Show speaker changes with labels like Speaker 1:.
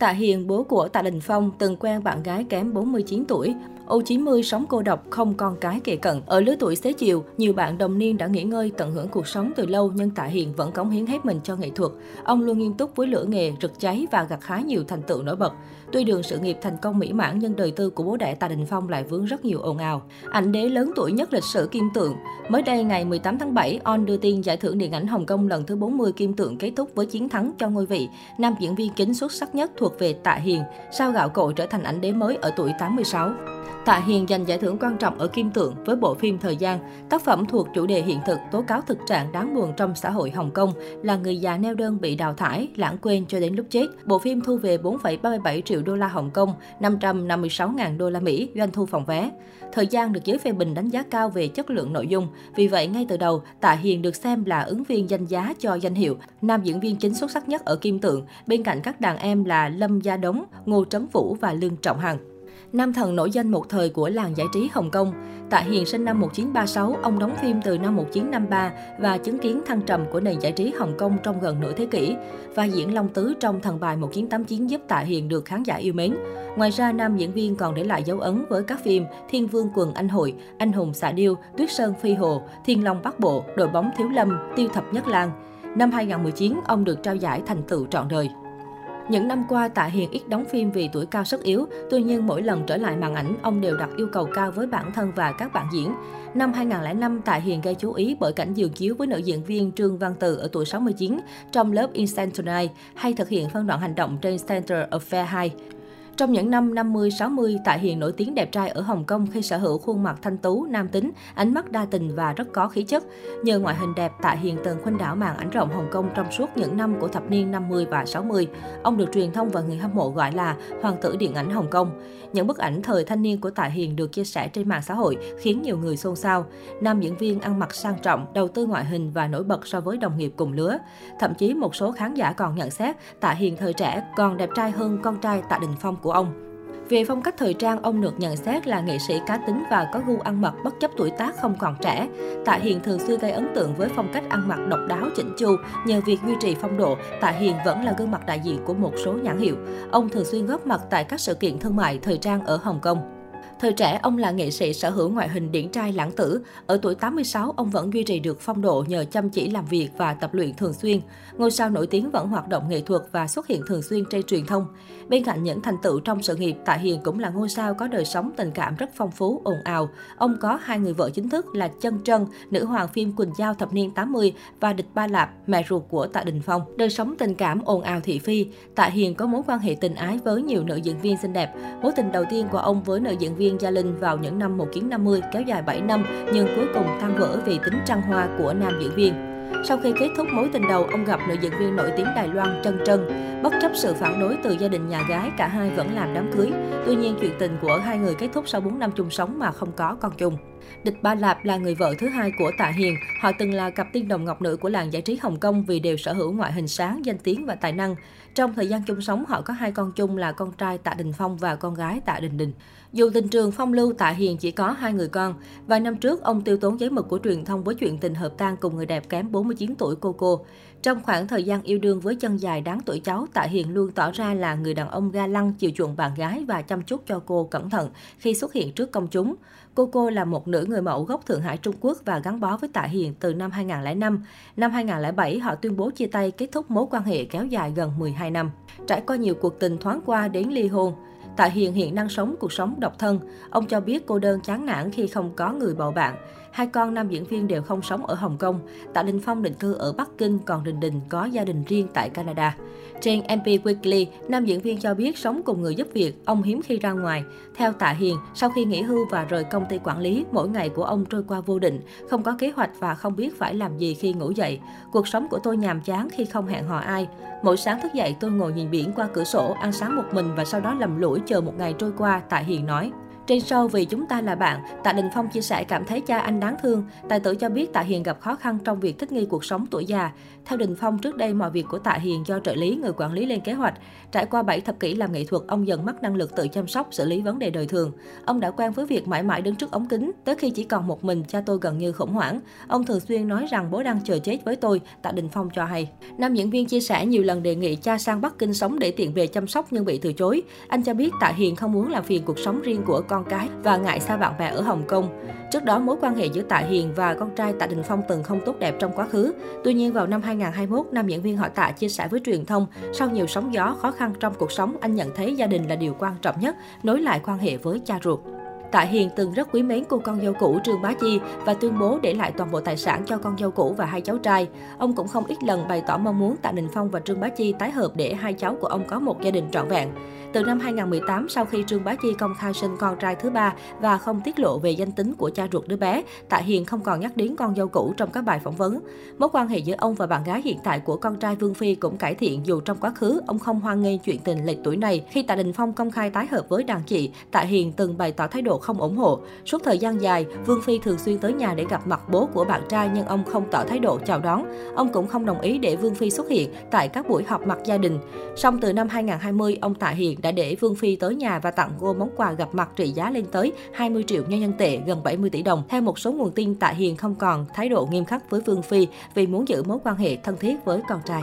Speaker 1: Tạ Hiền, bố của Tạ Đình Phong, từng quen bạn gái kém 49 tuổi. U90 sống cô độc, không con cái kề cận. Ở lứa tuổi xế chiều, nhiều bạn đồng niên đã nghỉ ngơi tận hưởng cuộc sống từ lâu nhưng Tạ Hiền vẫn cống hiến hết mình cho nghệ thuật. Ông luôn nghiêm túc với lửa nghề, rực cháy và gặt hái nhiều thành tựu nổi bật. Tuy đường sự nghiệp thành công mỹ mãn nhưng đời tư của bố đẻ Tạ Đình Phong lại vướng rất nhiều ồn ào. Ảnh đế lớn tuổi nhất lịch sử kim tượng. Mới đây ngày 18 tháng 7, On đưa tin giải thưởng điện ảnh Hồng Kông lần thứ 40 kim tượng kết thúc với chiến thắng cho ngôi vị. Nam diễn viên kính xuất sắc nhất thuộc thuộc về Tạ Hiền, sao gạo cội trở thành ảnh đế mới ở tuổi 86. Tạ Hiền giành giải thưởng quan trọng ở Kim Tượng với bộ phim Thời gian. Tác phẩm thuộc chủ đề hiện thực tố cáo thực trạng đáng buồn trong xã hội Hồng Kông là người già neo đơn bị đào thải, lãng quên cho đến lúc chết. Bộ phim thu về 4,37 triệu đô la Hồng Kông, 556.000 đô la Mỹ doanh thu phòng vé. Thời gian được giới phê bình đánh giá cao về chất lượng nội dung. Vì vậy, ngay từ đầu, Tạ Hiền được xem là ứng viên danh giá cho danh hiệu nam diễn viên chính xuất sắc nhất ở Kim Tượng, bên cạnh các đàn em là Lâm Gia Đống, Ngô Trấn Vũ và Lương Trọng Hằng. Nam thần nổi danh một thời của làng giải trí Hồng Kông. Tạ Hiền sinh năm 1936, ông đóng phim từ năm 1953 và chứng kiến thăng trầm của nền giải trí Hồng Kông trong gần nửa thế kỷ. Và diễn Long Tứ trong Thần bài 1989 giúp Tạ Hiền được khán giả yêu mến. Ngoài ra, nam diễn viên còn để lại dấu ấn với các phim Thiên Vương Quần Anh Hội, Anh Hùng Xạ Điêu, Tuyết Sơn Phi Hồ, Thiên Long Bắc Bộ, Đội bóng Thiếu Lâm, Tiêu Thập Nhất Lan. Năm 2019, ông được trao giải thành tựu trọn đời. Những năm qua, Tạ Hiền ít đóng phim vì tuổi cao sức yếu. Tuy nhiên, mỗi lần trở lại màn ảnh, ông đều đặt yêu cầu cao với bản thân và các bạn diễn. Năm 2005, Tạ Hiền gây chú ý bởi cảnh dường chiếu với nữ diễn viên Trương Văn Từ ở tuổi 69 trong lớp Instant Tonight hay thực hiện phân đoạn hành động trên Center Affair 2. Trong những năm 50-60, Tạ Hiền nổi tiếng đẹp trai ở Hồng Kông khi sở hữu khuôn mặt thanh tú, nam tính, ánh mắt đa tình và rất có khí chất. Nhờ ngoại hình đẹp, Tạ Hiền từng khuynh đảo màn ảnh rộng Hồng Kông trong suốt những năm của thập niên 50 và 60. Ông được truyền thông và người hâm mộ gọi là Hoàng tử điện ảnh Hồng Kông. Những bức ảnh thời thanh niên của Tạ Hiền được chia sẻ trên mạng xã hội khiến nhiều người xôn xao. Nam diễn viên ăn mặc sang trọng, đầu tư ngoại hình và nổi bật so với đồng nghiệp cùng lứa. Thậm chí một số khán giả còn nhận xét Tạ Hiền thời trẻ còn đẹp trai hơn con trai Tạ Đình Phong của ông. Về phong cách thời trang, ông được nhận xét là nghệ sĩ cá tính và có gu ăn mặc bất chấp tuổi tác không còn trẻ. Tạ Hiền thường xuyên gây ấn tượng với phong cách ăn mặc độc đáo chỉnh chu. Nhờ việc duy trì phong độ, Tạ Hiền vẫn là gương mặt đại diện của một số nhãn hiệu. Ông thường xuyên góp mặt tại các sự kiện thương mại thời trang ở Hồng Kông. Thời trẻ, ông là nghệ sĩ sở hữu ngoại hình điển trai lãng tử. Ở tuổi 86, ông vẫn duy trì được phong độ nhờ chăm chỉ làm việc và tập luyện thường xuyên. Ngôi sao nổi tiếng vẫn hoạt động nghệ thuật và xuất hiện thường xuyên trên truyền thông. Bên cạnh những thành tựu trong sự nghiệp, Tạ Hiền cũng là ngôi sao có đời sống tình cảm rất phong phú, ồn ào. Ông có hai người vợ chính thức là Chân Trân, nữ hoàng phim Quỳnh Giao thập niên 80 và Địch Ba Lạp, mẹ ruột của Tạ Đình Phong. Đời sống tình cảm ồn ào thị phi, Tạ Hiền có mối quan hệ tình ái với nhiều nữ diễn viên xinh đẹp. Mối tình đầu tiên của ông với nữ diễn viên viên Gia Linh vào những năm 1950 kéo dài 7 năm nhưng cuối cùng tan vỡ vì tính trăng hoa của nam diễn viên. Sau khi kết thúc mối tình đầu, ông gặp nữ diễn viên nổi tiếng Đài Loan Trân Trân. Bất chấp sự phản đối từ gia đình nhà gái, cả hai vẫn làm đám cưới. Tuy nhiên, chuyện tình của hai người kết thúc sau 4 năm chung sống mà không có con chung. Địch Ba Lạp là người vợ thứ hai của Tạ Hiền. Họ từng là cặp tiên đồng ngọc nữ của làng giải trí Hồng Kông vì đều sở hữu ngoại hình sáng, danh tiếng và tài năng. Trong thời gian chung sống, họ có hai con chung là con trai Tạ Đình Phong và con gái Tạ Đình Đình. Dù tình trường phong lưu Tạ Hiền chỉ có hai người con, vài năm trước ông tiêu tốn giấy mực của truyền thông với chuyện tình hợp tan cùng người đẹp kém 49 tuổi Coco. Trong khoảng thời gian yêu đương với chân dài đáng tuổi cháu, Tạ Hiền luôn tỏ ra là người đàn ông ga lăng, chiều chuộng bạn gái và chăm chút cho cô cẩn thận khi xuất hiện trước công chúng. Coco là một nữ người mẫu gốc Thượng Hải Trung Quốc và gắn bó với Tạ Hiền từ năm 2005. Năm 2007, họ tuyên bố chia tay kết thúc mối quan hệ kéo dài gần 12 năm. Trải qua nhiều cuộc tình thoáng qua đến ly hôn, Tạ Hiền hiện đang sống cuộc sống độc thân. Ông cho biết cô đơn chán nản khi không có người bầu bạn. Hai con nam diễn viên đều không sống ở Hồng Kông. Tạ Đình Phong định cư ở Bắc Kinh, còn Đình Đình có gia đình riêng tại Canada. Trên MP Weekly, nam diễn viên cho biết sống cùng người giúp việc, ông hiếm khi ra ngoài. Theo Tạ Hiền, sau khi nghỉ hưu và rời công ty quản lý, mỗi ngày của ông trôi qua vô định, không có kế hoạch và không biết phải làm gì khi ngủ dậy. Cuộc sống của tôi nhàm chán khi không hẹn hò ai. Mỗi sáng thức dậy tôi ngồi nhìn biển qua cửa sổ, ăn sáng một mình và sau đó lầm lũi chờ một ngày trôi qua, Tạ Hiền nói. Trên show Vì chúng ta là bạn, Tạ Đình Phong chia sẻ cảm thấy cha anh đáng thương. Tài tử cho biết Tạ Hiền gặp khó khăn trong việc thích nghi cuộc sống tuổi già. Theo Đình Phong, trước đây mọi việc của Tạ Hiền do trợ lý, người quản lý lên kế hoạch. Trải qua 7 thập kỷ làm nghệ thuật, ông dần mất năng lực tự chăm sóc, xử lý vấn đề đời thường. Ông đã quen với việc mãi mãi đứng trước ống kính, tới khi chỉ còn một mình, cha tôi gần như khủng hoảng. Ông thường xuyên nói rằng bố đang chờ chết với tôi, Tạ Đình Phong cho hay. Nam diễn viên chia sẻ nhiều lần đề nghị cha sang Bắc Kinh sống để tiện về chăm sóc nhưng bị từ chối. Anh cho biết Tạ Hiền không muốn làm phiền cuộc sống riêng của con con cái và ngại xa bạn bè ở Hồng Kông. Trước đó, mối quan hệ giữa Tạ Hiền và con trai Tạ Đình Phong từng không tốt đẹp trong quá khứ. Tuy nhiên, vào năm 2021, nam diễn viên họ Tạ chia sẻ với truyền thông, sau nhiều sóng gió khó khăn trong cuộc sống, anh nhận thấy gia đình là điều quan trọng nhất, nối lại quan hệ với cha ruột. Tạ Hiền từng rất quý mến cô con dâu cũ Trương Bá Chi và tuyên bố để lại toàn bộ tài sản cho con dâu cũ và hai cháu trai. Ông cũng không ít lần bày tỏ mong muốn Tạ Đình Phong và Trương Bá Chi tái hợp để hai cháu của ông có một gia đình trọn vẹn. Từ năm 2018, sau khi Trương Bá Chi công khai sinh con trai thứ ba và không tiết lộ về danh tính của cha ruột đứa bé, Tạ Hiền không còn nhắc đến con dâu cũ trong các bài phỏng vấn. Mối quan hệ giữa ông và bạn gái hiện tại của con trai Vương Phi cũng cải thiện dù trong quá khứ ông không hoan nghênh chuyện tình lệch tuổi này. Khi Tạ Đình Phong công khai tái hợp với đàn chị, Tạ Hiền từng bày tỏ thái độ không ủng hộ. Suốt thời gian dài, Vương Phi thường xuyên tới nhà để gặp mặt bố của bạn trai nhưng ông không tỏ thái độ chào đón. Ông cũng không đồng ý để Vương Phi xuất hiện tại các buổi họp mặt gia đình. Song từ năm 2020, ông Tạ Hiền đã để Vương Phi tới nhà và tặng cô món quà gặp mặt trị giá lên tới 20 triệu nhân dân tệ, gần 70 tỷ đồng. Theo một số nguồn tin, Tạ Hiền không còn thái độ nghiêm khắc với Vương Phi vì muốn giữ mối quan hệ thân thiết với con trai.